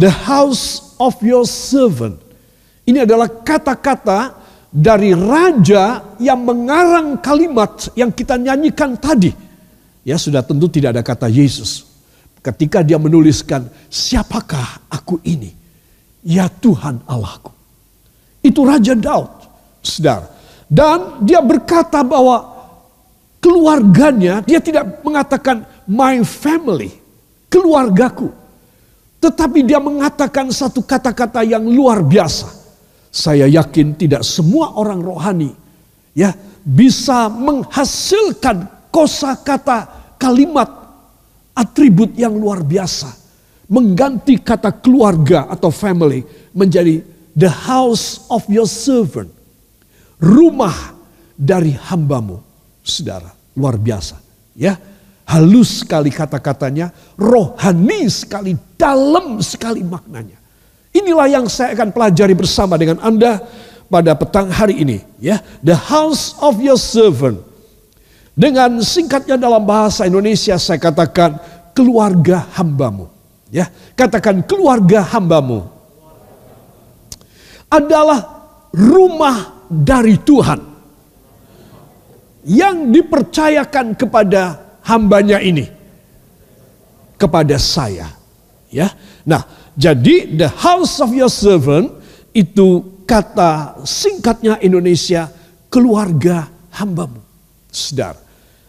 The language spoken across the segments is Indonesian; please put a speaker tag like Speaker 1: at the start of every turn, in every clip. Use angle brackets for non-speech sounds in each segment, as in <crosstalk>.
Speaker 1: The house of your servant. Ini adalah kata-kata dari raja yang mengarang kalimat yang kita nyanyikan tadi. Ya sudah tentu tidak ada kata Yesus. Ketika dia menuliskan, siapakah aku ini? Ya Tuhan Allahku. Itu Raja Daud, saudara. Dan dia berkata bahwa keluarganya, dia tidak mengatakan my family, keluargaku. Tetapi dia mengatakan satu kata-kata yang luar biasa. Saya yakin tidak semua orang rohani ya bisa menghasilkan kosakata kalimat atribut yang luar biasa. Mengganti kata keluarga atau family menjadi the house of your servant. Rumah dari hambamu. Saudara, luar biasa. Ya, halus sekali kata-katanya, rohani sekali, dalam sekali maknanya. Inilah yang saya akan pelajari bersama dengan Anda pada petang hari ini, ya. The house of your servant. Dengan singkatnya dalam bahasa Indonesia saya katakan keluarga hambamu. Ya, katakan keluarga hambamu adalah rumah dari Tuhan yang dipercayakan kepada hambanya ini kepada saya ya. Nah jadi the house of your servant itu kata singkatnya Indonesia keluarga hambamu sedar.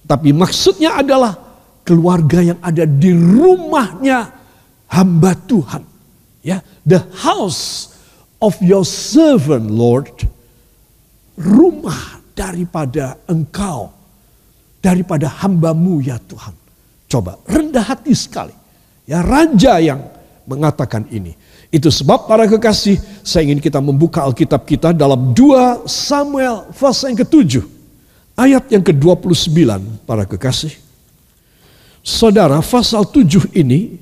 Speaker 1: Tapi maksudnya adalah keluarga yang ada di rumahnya hamba Tuhan ya. The house of your servant Lord rumah daripada engkau, daripada hambamu ya Tuhan. Coba rendah hati sekali. Ya raja yang mengatakan ini. Itu sebab para kekasih saya ingin kita membuka Alkitab kita dalam 2 Samuel pasal yang ketujuh. Ayat yang ke-29 para kekasih. Saudara pasal 7 ini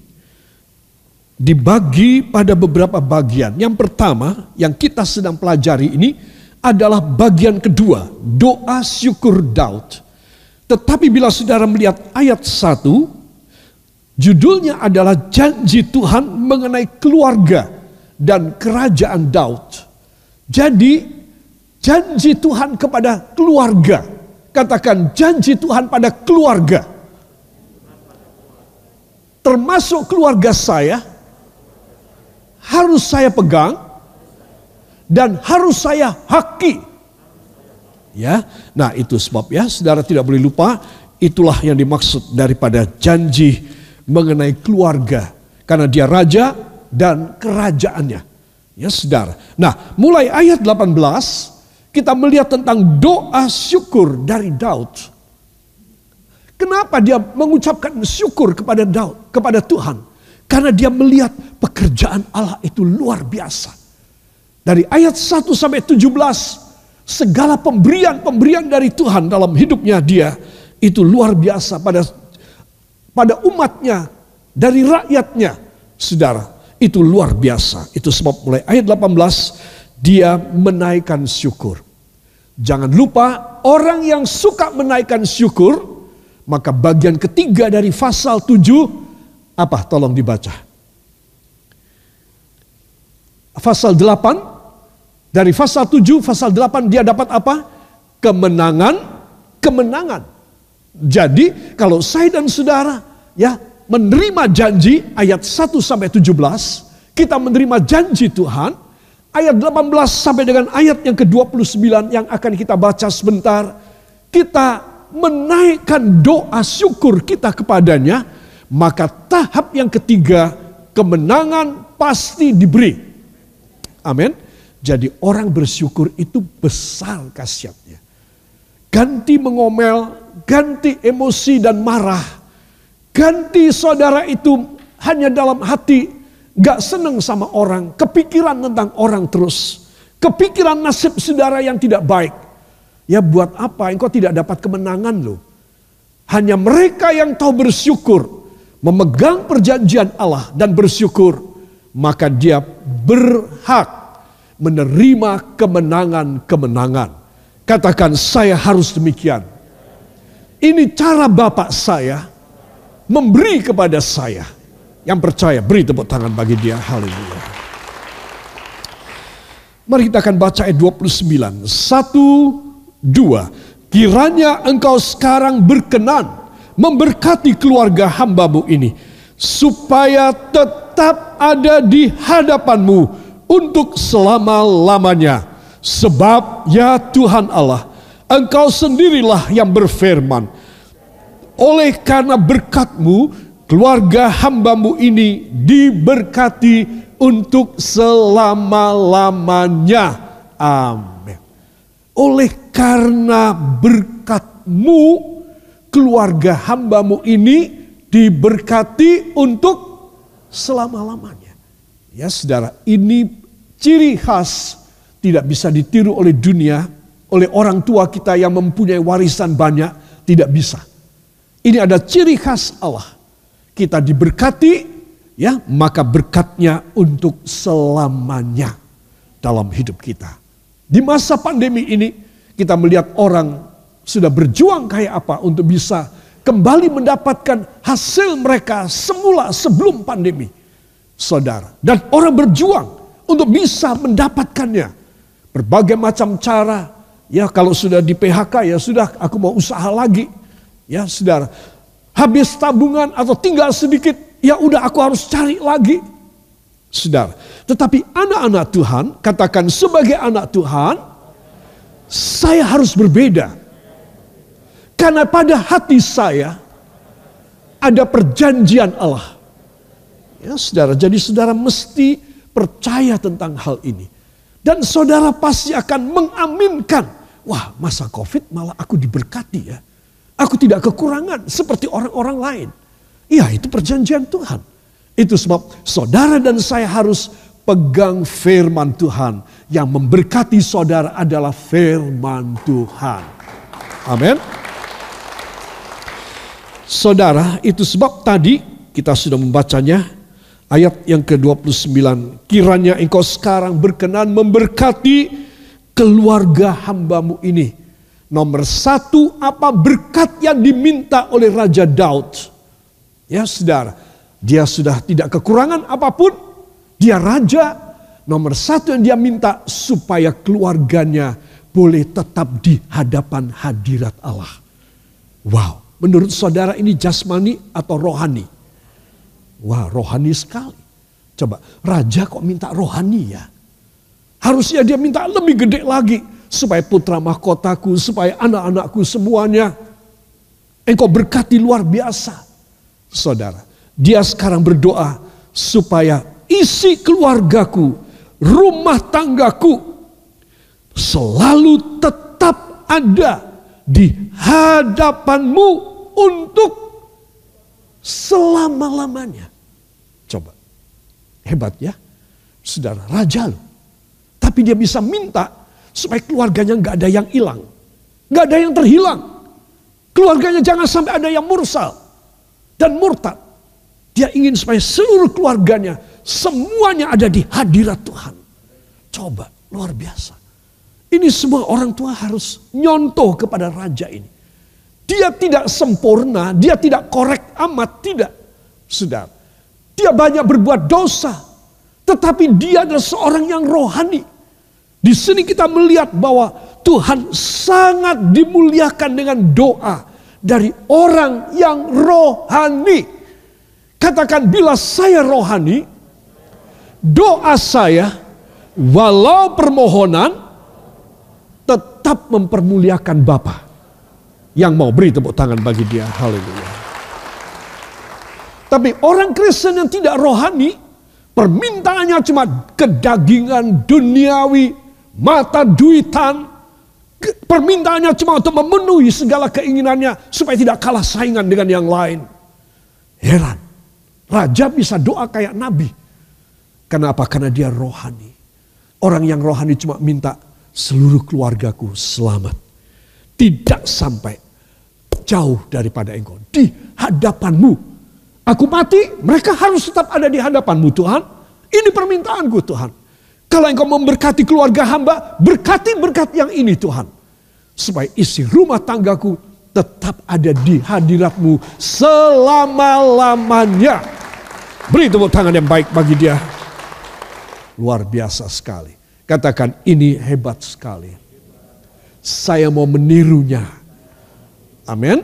Speaker 1: dibagi pada beberapa bagian. Yang pertama yang kita sedang pelajari ini adalah bagian kedua, doa syukur Daud. Tetapi bila saudara melihat ayat satu, judulnya adalah janji Tuhan mengenai keluarga dan kerajaan Daud. Jadi janji Tuhan kepada keluarga. Katakan janji Tuhan pada keluarga. Termasuk keluarga saya harus saya pegang dan harus saya haki. Ya, nah itu sebab ya, saudara tidak boleh lupa itulah yang dimaksud daripada janji mengenai keluarga karena dia raja dan kerajaannya. Ya, saudara. Nah, mulai ayat 18 kita melihat tentang doa syukur dari Daud. Kenapa dia mengucapkan syukur kepada Daud, kepada Tuhan? Karena dia melihat pekerjaan Allah itu luar biasa. Dari ayat 1 sampai 17, segala pemberian-pemberian dari Tuhan dalam hidupnya dia itu luar biasa pada pada umatnya dari rakyatnya. Saudara, itu luar biasa. Itu sebab mulai ayat 18 dia menaikkan syukur. Jangan lupa orang yang suka menaikkan syukur, maka bagian ketiga dari pasal 7 apa? Tolong dibaca. Pasal 8 dari pasal 7, pasal 8 dia dapat apa? Kemenangan, kemenangan. Jadi kalau saya dan saudara ya menerima janji ayat 1 sampai 17, kita menerima janji Tuhan, ayat 18 sampai dengan ayat yang ke-29 yang akan kita baca sebentar, kita menaikkan doa syukur kita kepadanya, maka tahap yang ketiga kemenangan pasti diberi. Amin. Jadi orang bersyukur itu besar kasihatnya. Ganti mengomel, ganti emosi dan marah. Ganti saudara itu hanya dalam hati gak seneng sama orang. Kepikiran tentang orang terus. Kepikiran nasib saudara yang tidak baik. Ya buat apa engkau tidak dapat kemenangan loh. Hanya mereka yang tahu bersyukur. Memegang perjanjian Allah dan bersyukur. Maka dia berhak menerima kemenangan-kemenangan. Katakan saya harus demikian. Ini cara Bapak saya memberi kepada saya. Yang percaya, beri tepuk tangan bagi dia. Haleluya. Mari kita akan baca ayat 29. Satu, dua. Kiranya engkau sekarang berkenan memberkati keluarga hambamu ini. Supaya tetap ada di hadapanmu untuk selama-lamanya. Sebab ya Tuhan Allah, engkau sendirilah yang berfirman. Oleh karena berkatmu, keluarga hambamu ini diberkati untuk selama-lamanya. Amin. Oleh karena berkatmu, keluarga hambamu ini diberkati untuk selama-lamanya. Ya saudara, ini ciri khas tidak bisa ditiru oleh dunia, oleh orang tua kita yang mempunyai warisan banyak, tidak bisa. Ini ada ciri khas Allah. Kita diberkati, ya maka berkatnya untuk selamanya dalam hidup kita. Di masa pandemi ini kita melihat orang sudah berjuang kayak apa untuk bisa kembali mendapatkan hasil mereka semula sebelum pandemi. Saudara, dan orang berjuang untuk bisa mendapatkannya. Berbagai macam cara, ya kalau sudah di PHK ya sudah aku mau usaha lagi. Ya saudara, habis tabungan atau tinggal sedikit, ya udah aku harus cari lagi. Saudara, tetapi anak-anak Tuhan, katakan sebagai anak Tuhan, saya harus berbeda. Karena pada hati saya ada perjanjian Allah. Ya saudara, jadi saudara mesti percaya tentang hal ini. Dan saudara pasti akan mengaminkan. Wah masa covid malah aku diberkati ya. Aku tidak kekurangan seperti orang-orang lain. Ya itu perjanjian Tuhan. Itu sebab saudara dan saya harus pegang firman Tuhan. Yang memberkati saudara adalah firman Tuhan. Amin. Saudara, itu sebab tadi kita sudah membacanya. Ayat yang ke-29. Kiranya engkau sekarang berkenan memberkati keluarga hambamu ini. Nomor satu, apa berkat yang diminta oleh Raja Daud. Ya saudara, dia sudah tidak kekurangan apa pun. Dia raja. Nomor satu yang dia minta supaya keluarganya boleh tetap di hadapan hadirat Allah. Wow, menurut saudara ini jasmani atau rohani? Wah, rohani sekali. Coba, raja kok minta rohani ya? Harusnya dia minta lebih gede lagi supaya putra mahkotaku, supaya anak-anakku semuanya engkau berkati luar biasa. Saudara, dia sekarang berdoa supaya isi keluargaku, rumah tanggaku selalu tetap ada di hadapanmu untuk selama-lamanya. Hebat ya. Saudara, raja loh. Tapi dia bisa minta supaya keluarganya nggak ada yang hilang. nggak ada yang terhilang. Keluarganya jangan sampai ada yang mursal dan murtad. Dia ingin supaya seluruh keluarganya semuanya ada di hadirat Tuhan. Coba, luar biasa. Ini semua orang tua harus nyontoh kepada raja ini. Dia tidak sempurna, dia tidak korek amat, tidak. Sudah. Dia banyak berbuat dosa. Tetapi dia adalah seorang yang rohani. Di sini kita melihat bahwa Tuhan sangat dimuliakan dengan doa dari orang yang rohani. Katakan bila saya rohani, doa saya walau permohonan tetap mempermuliakan Bapa. Yang mau beri tepuk tangan bagi dia. Haleluya. Tapi orang Kristen yang tidak rohani, permintaannya cuma kedagingan duniawi, mata duitan, permintaannya cuma untuk memenuhi segala keinginannya supaya tidak kalah saingan dengan yang lain. Heran. Raja bisa doa kayak nabi. Kenapa? Karena dia rohani. Orang yang rohani cuma minta seluruh keluargaku selamat. Tidak sampai jauh daripada engkau. Di hadapanmu. Aku mati, mereka harus tetap ada di hadapanmu Tuhan. Ini permintaanku Tuhan. Kalau engkau memberkati keluarga hamba, berkati berkat yang ini Tuhan. Supaya isi rumah tanggaku tetap ada di hadiratmu selama-lamanya. Beri tepuk tangan yang baik bagi dia. Luar biasa sekali. Katakan ini hebat sekali. Saya mau menirunya. Amin.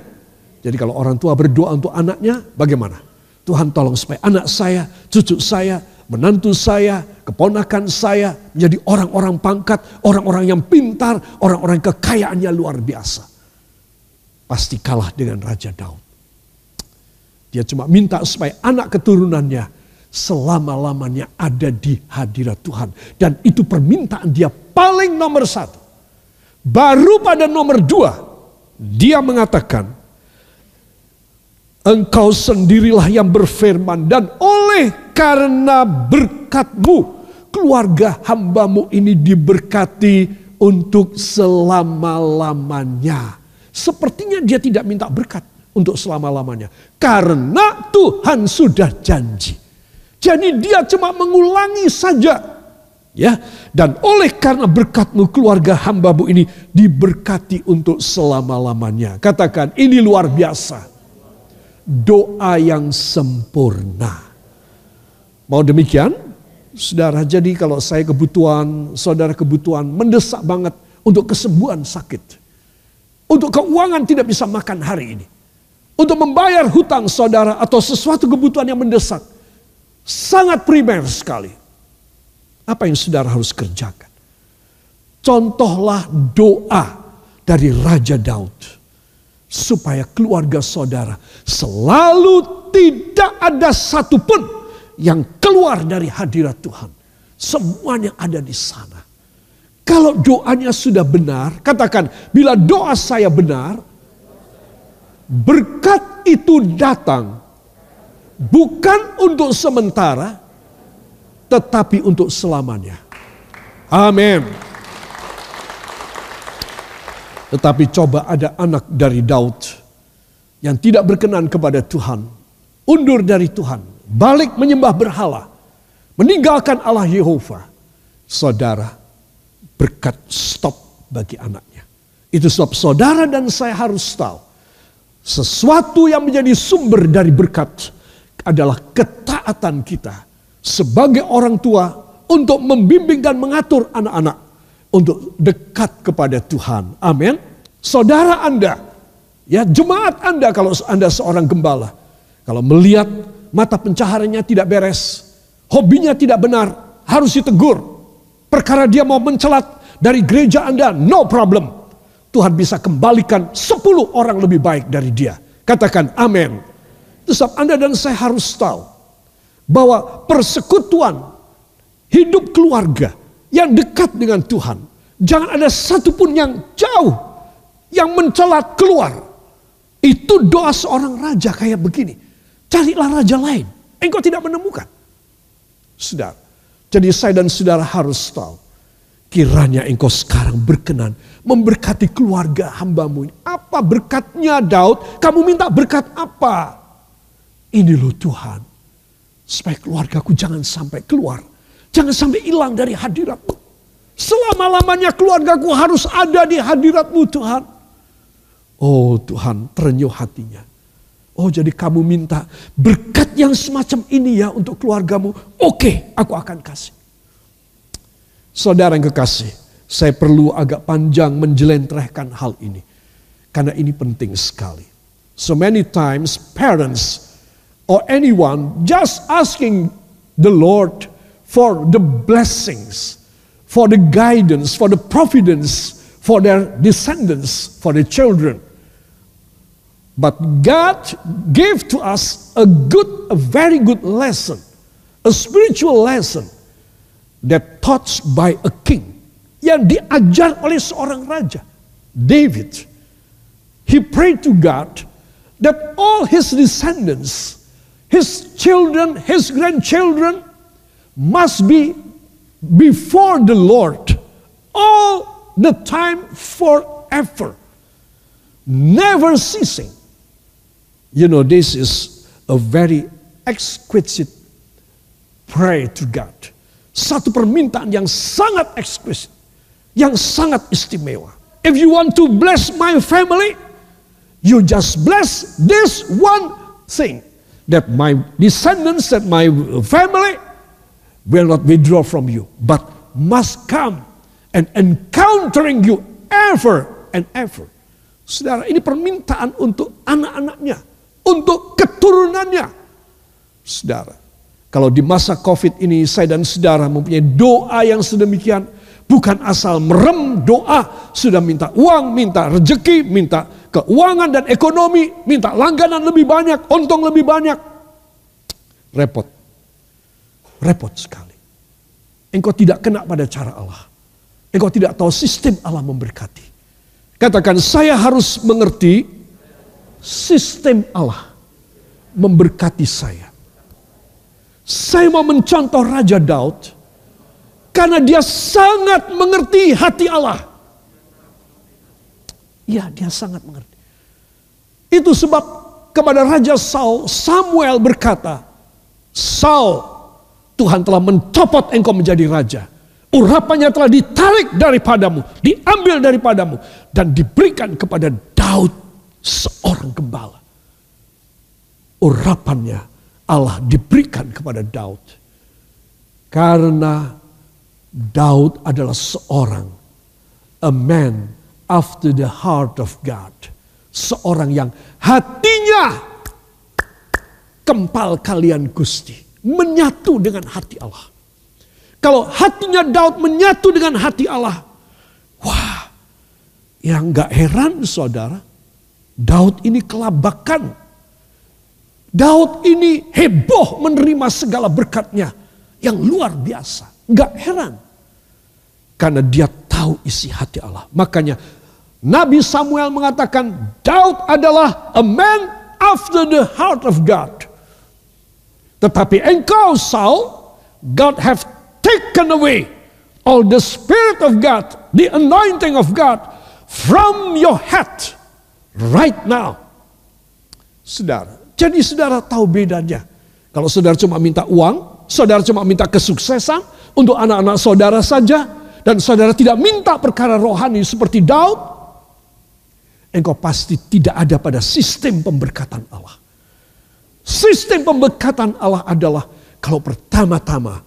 Speaker 1: Jadi kalau orang tua berdoa untuk anaknya, bagaimana? Tuhan tolong supaya anak saya, cucu saya, menantu saya, keponakan saya menjadi orang-orang pangkat, orang-orang yang pintar, orang-orang kekayaannya luar biasa. Pasti kalah dengan Raja Daud. Dia cuma minta supaya anak keturunannya selama-lamanya ada di hadirat Tuhan. Dan itu permintaan dia paling nomor satu. Baru pada nomor dua, dia mengatakan, Engkau sendirilah yang berfirman dan oleh karena berkatmu keluarga hambamu ini diberkati untuk selama-lamanya. Sepertinya dia tidak minta berkat untuk selama-lamanya. Karena Tuhan sudah janji. Jadi dia cuma mengulangi saja. Ya, dan oleh karena berkatmu keluarga hambamu ini diberkati untuk selama-lamanya. Katakan ini luar biasa doa yang sempurna. Mau demikian? Saudara, jadi kalau saya kebutuhan, saudara kebutuhan mendesak banget untuk kesembuhan sakit. Untuk keuangan tidak bisa makan hari ini. Untuk membayar hutang saudara atau sesuatu kebutuhan yang mendesak. Sangat primer sekali. Apa yang saudara harus kerjakan? Contohlah doa dari Raja Daud supaya keluarga saudara selalu tidak ada satupun yang keluar dari hadirat Tuhan. Semuanya ada di sana. Kalau doanya sudah benar, katakan, bila doa saya benar, berkat itu datang bukan untuk sementara, tetapi untuk selamanya. Amin. Tetapi coba ada anak dari Daud yang tidak berkenan kepada Tuhan, undur dari Tuhan, balik menyembah berhala, meninggalkan Allah Yehova. Saudara, berkat stop bagi anaknya. Itu sebab saudara dan saya harus tahu, sesuatu yang menjadi sumber dari berkat adalah ketaatan kita sebagai orang tua untuk membimbing dan mengatur anak-anak untuk dekat kepada Tuhan. Amin. Saudara Anda, ya jemaat Anda kalau Anda seorang gembala, kalau melihat mata pencahariannya tidak beres, hobinya tidak benar, harus ditegur. Perkara dia mau mencelat dari gereja Anda, no problem. Tuhan bisa kembalikan 10 orang lebih baik dari dia. Katakan amin. Sebab Anda dan saya harus tahu bahwa persekutuan hidup keluarga yang dekat dengan Tuhan. Jangan ada satupun yang jauh, yang mencelat keluar. Itu doa seorang raja kayak begini. Carilah raja lain. Engkau tidak menemukan. Saudara. Jadi saya dan saudara harus tahu. Kiranya engkau sekarang berkenan memberkati keluarga hambamu ini. Apa berkatnya Daud? Kamu minta berkat apa? Ini loh Tuhan. Supaya keluargaku jangan sampai keluar Jangan sampai hilang dari hadiratmu. Selama-lamanya keluargaku harus ada di hadiratmu Tuhan. Oh Tuhan terenyuh hatinya. Oh jadi kamu minta berkat yang semacam ini ya untuk keluargamu. Oke aku akan kasih. Saudara yang kekasih, saya perlu agak panjang menjelentrehkan hal ini. Karena ini penting sekali. So many times parents or anyone just asking the Lord for the blessings, for the guidance, for the providence, for their descendants, for the children. But God gave to us a good, a very good lesson, a spiritual lesson that taught by a king yang diajar oleh seorang raja, David. He prayed to God that all his descendants, his children, his grandchildren, must be before the Lord all the time forever, never ceasing. You know, this is a very exquisite prayer to God. Satu permintaan yang sangat exquisite, yang sangat istimewa. If you want to bless my family, you just bless this one thing. that my descendants, that my family will not withdraw from you, but must come and encountering you ever and ever. Saudara, ini permintaan untuk anak-anaknya, untuk keturunannya. Saudara, kalau di masa COVID ini saya dan saudara mempunyai doa yang sedemikian, bukan asal merem doa, sudah minta uang, minta rejeki, minta keuangan dan ekonomi, minta langganan lebih banyak, untung lebih banyak. Repot. Repot sekali. Engkau tidak kena pada cara Allah. Engkau tidak tahu sistem Allah memberkati. Katakan saya harus mengerti sistem Allah memberkati saya. Saya mau mencontoh Raja Daud karena dia sangat mengerti hati Allah. Ya, dia sangat mengerti. Itu sebab kepada Raja Saul, Samuel berkata, Saul, Tuhan telah mencopot engkau menjadi raja urapannya telah ditarik daripadamu, diambil daripadamu, dan diberikan kepada Daud seorang gembala. Urapannya Allah diberikan kepada Daud. Karena Daud adalah seorang, a man after the heart of God. Seorang yang hatinya kempal kalian Gusti. Menyatu dengan hati Allah. Kalau hatinya Daud menyatu dengan hati Allah. Wah, yang gak heran saudara. Daud ini kelabakan. Daud ini heboh menerima segala berkatnya. Yang luar biasa. Gak heran. Karena dia tahu isi hati Allah. Makanya Nabi Samuel mengatakan Daud adalah a man after the heart of God. Tetapi engkau Saul, God have taken away all the Spirit of God, the anointing of God from your head right now. Saudara, jadi saudara tahu bedanya. Kalau saudara cuma minta uang, saudara cuma minta kesuksesan untuk anak-anak saudara saja, dan saudara tidak minta perkara rohani seperti Daud, engkau pasti tidak ada pada sistem pemberkatan Allah. Sistem pemberkatan Allah adalah kalau pertama-tama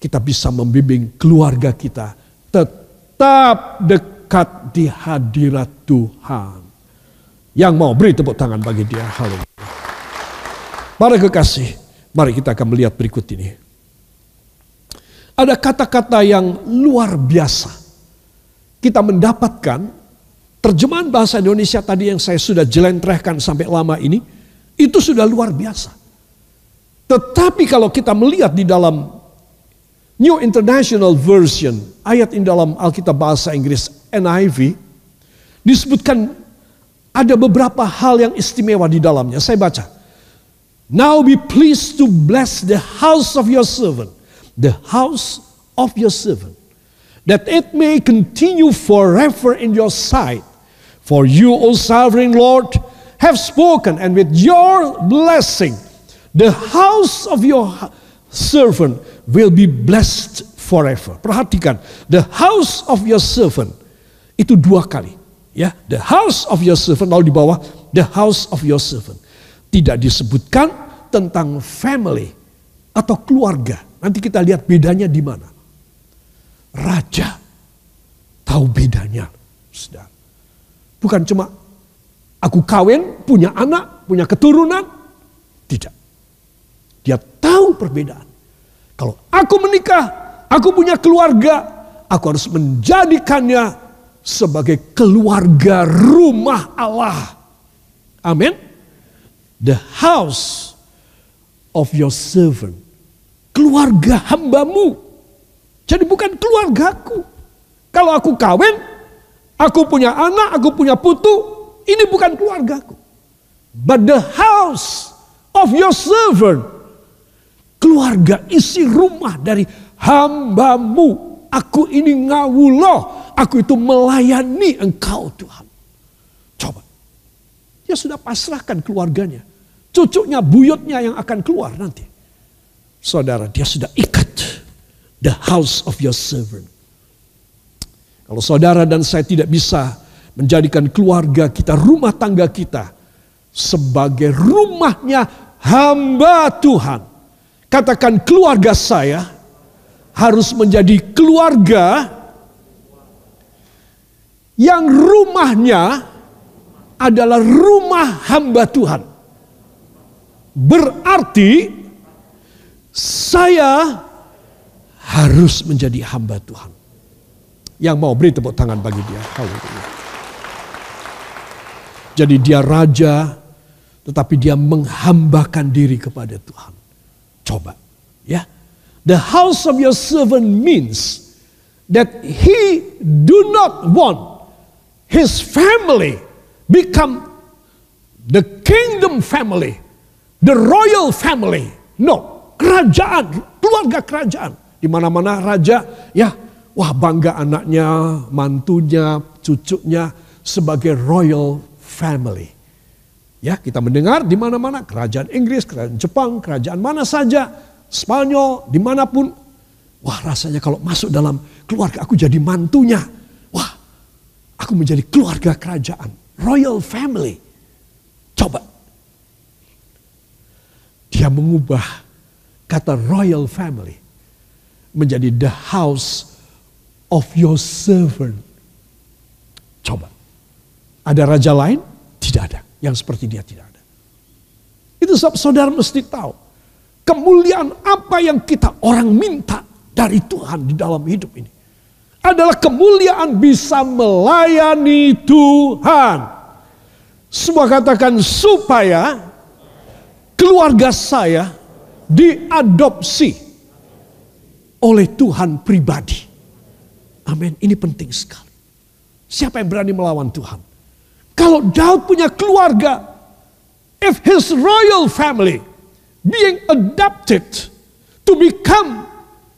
Speaker 1: kita bisa membimbing keluarga kita tetap dekat di hadirat Tuhan. Yang mau beri tepuk tangan bagi dia. Haleluya. Para kekasih, mari kita akan melihat berikut ini. Ada kata-kata yang luar biasa. Kita mendapatkan terjemahan bahasa Indonesia tadi yang saya sudah jelentrehkan sampai lama ini, itu sudah luar biasa. Tetapi kalau kita melihat di dalam New International Version, ayat in dalam Alkitab bahasa Inggris NIV, disebutkan ada beberapa hal yang istimewa di dalamnya. Saya baca. Now be pleased to bless the house of your servant, the house of your servant, that it may continue forever in your sight. For you, O sovereign Lord, have spoken, and with your blessing, the house of your servant will be blessed forever. Perhatikan, the house of your servant itu dua kali. Ya, the house of your servant lalu di bawah the house of your servant. Tidak disebutkan tentang family atau keluarga. Nanti kita lihat bedanya di mana. Raja tahu bedanya, sudah. Bukan cuma aku kawin, punya anak, punya keturunan. Tidak. Dia tahu perbedaan. Kalau aku menikah, aku punya keluarga, aku harus menjadikannya sebagai keluarga rumah Allah. Amin. The house of your servant. Keluarga hambamu. Jadi bukan keluargaku. Kalau aku kawin, aku punya anak, aku punya putu, ini bukan keluargaku. But the house of your servant keluarga, isi rumah dari hambamu. Aku ini ngawuloh, aku itu melayani engkau Tuhan. Coba. Dia sudah pasrahkan keluarganya. Cucunya, buyutnya yang akan keluar nanti. Saudara, dia sudah ikat the house of your servant. Kalau saudara dan saya tidak bisa menjadikan keluarga kita, rumah tangga kita sebagai rumahnya hamba Tuhan. Katakan keluarga saya harus menjadi keluarga yang rumahnya adalah rumah hamba Tuhan. Berarti saya harus menjadi hamba Tuhan. Yang mau beri tepuk tangan bagi dia. Haleluya. Jadi dia raja, tetapi dia menghambakan diri kepada Tuhan. Coba, ya. The house of your servant means that he do not want his family become the kingdom family, the royal family. No, kerajaan, keluarga kerajaan. Di mana-mana raja, ya, wah bangga anaknya, mantunya, cucunya sebagai royal family. Ya, kita mendengar di mana-mana kerajaan Inggris, kerajaan Jepang, kerajaan mana saja, Spanyol, di mana pun. Wah rasanya kalau masuk dalam keluarga aku jadi mantunya. Wah, aku menjadi keluarga kerajaan royal family. Coba. Dia mengubah kata royal family menjadi the house of your servant. Coba. Ada raja lain? Tidak ada. Yang seperti dia tidak ada. Itu sebab saudara mesti tahu. Kemuliaan apa yang kita orang minta dari Tuhan di dalam hidup ini adalah kemuliaan bisa melayani Tuhan. Semua katakan supaya keluarga saya diadopsi oleh Tuhan pribadi. Amin. Ini penting sekali. Siapa yang berani melawan Tuhan? Kalau Daud punya keluarga, if his royal family being adopted to become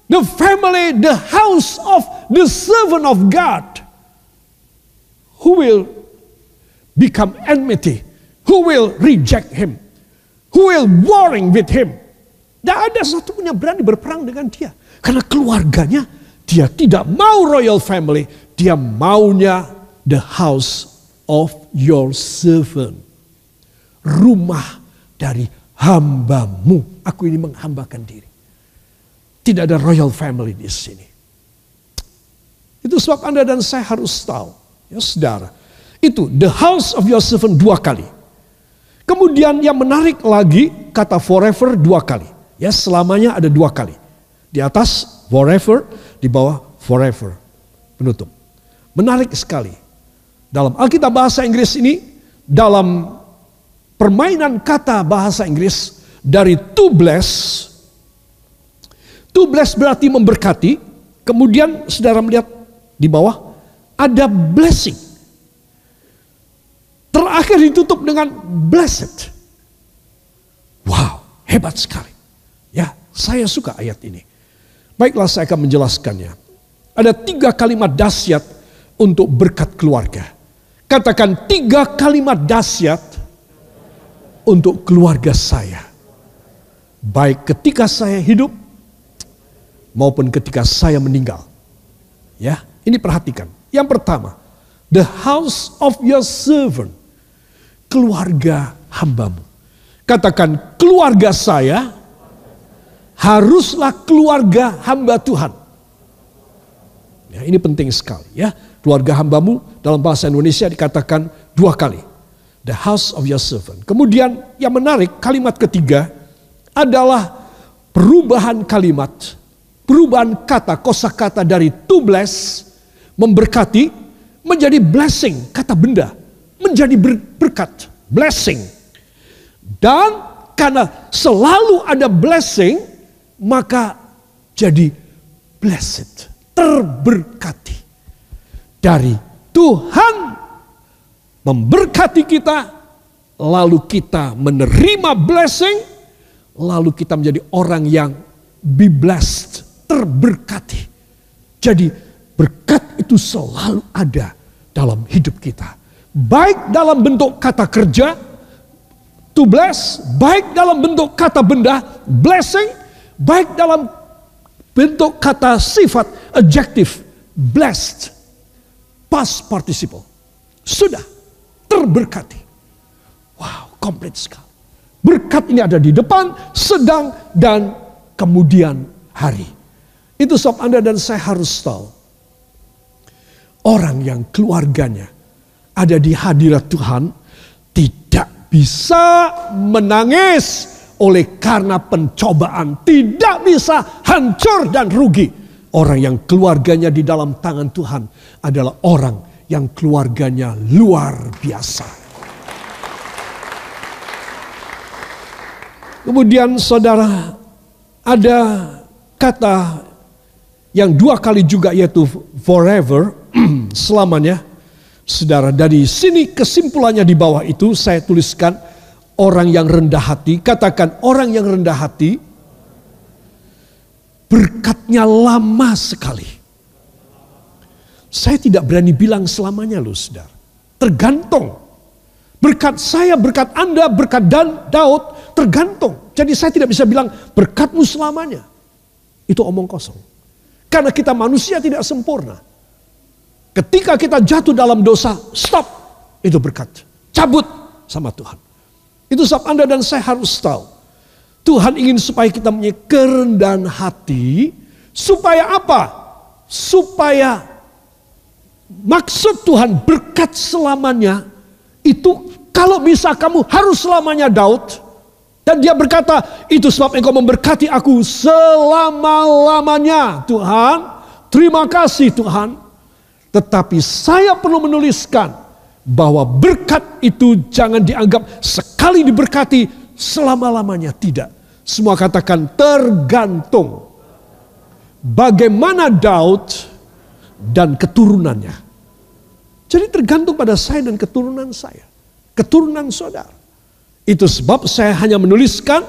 Speaker 1: the family, the house of the servant of God, who will become enmity, who will reject him, who will warring with him. Tidak ada satu pun yang berani berperang dengan dia. Karena keluarganya, dia tidak mau royal family. Dia maunya the house of your servant. Rumah dari hambamu. Aku ini menghambakan diri. Tidak ada royal family di sini. Itu sebab Anda dan saya harus tahu. Ya saudara. Itu the house of your servant dua kali. Kemudian yang menarik lagi kata forever dua kali. Ya selamanya ada dua kali. Di atas forever, di bawah forever. Penutup. Menarik sekali. Dalam Alkitab bahasa Inggris ini, dalam permainan kata bahasa Inggris dari to bless To bless berarti memberkati. Kemudian saudara melihat di bawah ada blessing. Terakhir ditutup dengan blessed. Wow, hebat sekali. Ya, saya suka ayat ini. Baiklah saya akan menjelaskannya. Ada tiga kalimat dahsyat untuk berkat keluarga. Katakan tiga kalimat dahsyat untuk keluarga saya. Baik ketika saya hidup maupun ketika saya meninggal. Ya, ini perhatikan. Yang pertama, the house of your servant, keluarga hambamu. Katakan keluarga saya haruslah keluarga hamba Tuhan. Ya, ini penting sekali ya. Keluarga hambamu dalam bahasa Indonesia dikatakan dua kali. The house of your servant. Kemudian yang menarik kalimat ketiga adalah perubahan kalimat perubahan kata, kosakata dari to bless, memberkati, menjadi blessing, kata benda, menjadi berkat, blessing. Dan karena selalu ada blessing, maka jadi blessed, terberkati. Dari Tuhan memberkati kita, lalu kita menerima blessing, lalu kita menjadi orang yang be blessed, terberkati. Jadi berkat itu selalu ada dalam hidup kita. Baik dalam bentuk kata kerja, to bless, baik dalam bentuk kata benda, blessing, baik dalam bentuk kata sifat, adjective, blessed, past participle. Sudah terberkati. Wow, komplit sekali. Berkat ini ada di depan, sedang, dan kemudian hari. Itu sebab Anda dan saya harus tahu. Orang yang keluarganya ada di hadirat Tuhan tidak bisa menangis oleh karena pencobaan. Tidak bisa hancur dan rugi. Orang yang keluarganya di dalam tangan Tuhan adalah orang yang keluarganya luar biasa. Kemudian saudara ada kata yang dua kali juga yaitu forever, <clears throat> selamanya. Saudara dari sini kesimpulannya di bawah itu saya tuliskan orang yang rendah hati. Katakan orang yang rendah hati berkatnya lama sekali. Saya tidak berani bilang selamanya loh saudara. Tergantung. Berkat saya, berkat Anda, berkat dan Daud tergantung. Jadi saya tidak bisa bilang berkatmu selamanya. Itu omong kosong. Karena kita manusia tidak sempurna. Ketika kita jatuh dalam dosa, stop. Itu berkat. Cabut sama Tuhan. Itu sebab Anda dan saya harus tahu. Tuhan ingin supaya kita punya kerendahan hati. Supaya apa? Supaya maksud Tuhan berkat selamanya. Itu kalau bisa kamu harus selamanya Daud. Dan dia berkata, itu sebab engkau memberkati aku selama-lamanya. Tuhan, terima kasih Tuhan. Tetapi saya perlu menuliskan bahwa berkat itu jangan dianggap sekali diberkati selama-lamanya. Tidak. Semua katakan tergantung. Bagaimana Daud dan keturunannya. Jadi tergantung pada saya dan keturunan saya. Keturunan saudara. Itu sebab saya hanya menuliskan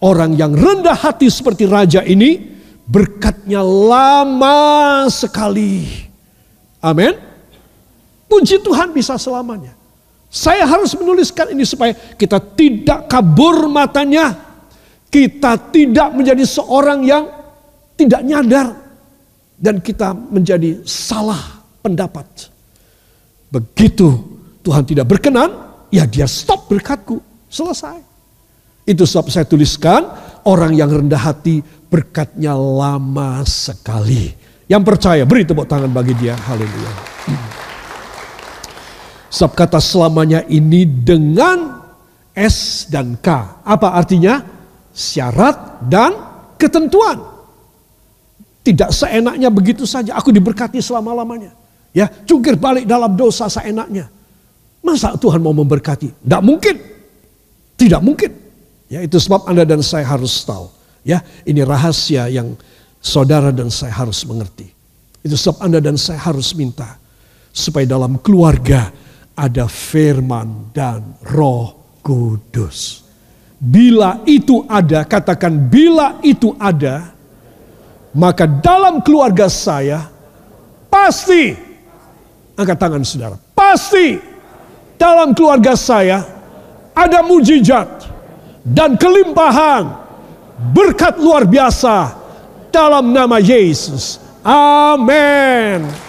Speaker 1: orang yang rendah hati seperti raja ini berkatnya lama sekali. Amin. Puji Tuhan bisa selamanya. Saya harus menuliskan ini supaya kita tidak kabur matanya. Kita tidak menjadi seorang yang tidak nyadar. Dan kita menjadi salah pendapat. Begitu Tuhan tidak berkenan, ya dia stop berkatku. Selesai. Itu sebab saya tuliskan orang yang rendah hati berkatnya lama sekali. Yang percaya, beri tepuk tangan bagi dia. Haleluya. Sebab kata selamanya ini dengan S dan K. Apa artinya? Syarat dan ketentuan. Tidak seenaknya begitu saja. Aku diberkati selama-lamanya. Ya, cungkir balik dalam dosa seenaknya. Masa Tuhan mau memberkati? Tidak mungkin. Tidak mungkin. Ya, itu sebab Anda dan saya harus tahu. Ya, ini rahasia yang saudara dan saya harus mengerti. Itu sebab Anda dan saya harus minta supaya dalam keluarga ada firman dan roh kudus. Bila itu ada, katakan bila itu ada, maka dalam keluarga saya pasti, angkat tangan saudara, pasti dalam keluarga saya ada mujizat dan kelimpahan berkat luar biasa dalam nama Yesus. Amin.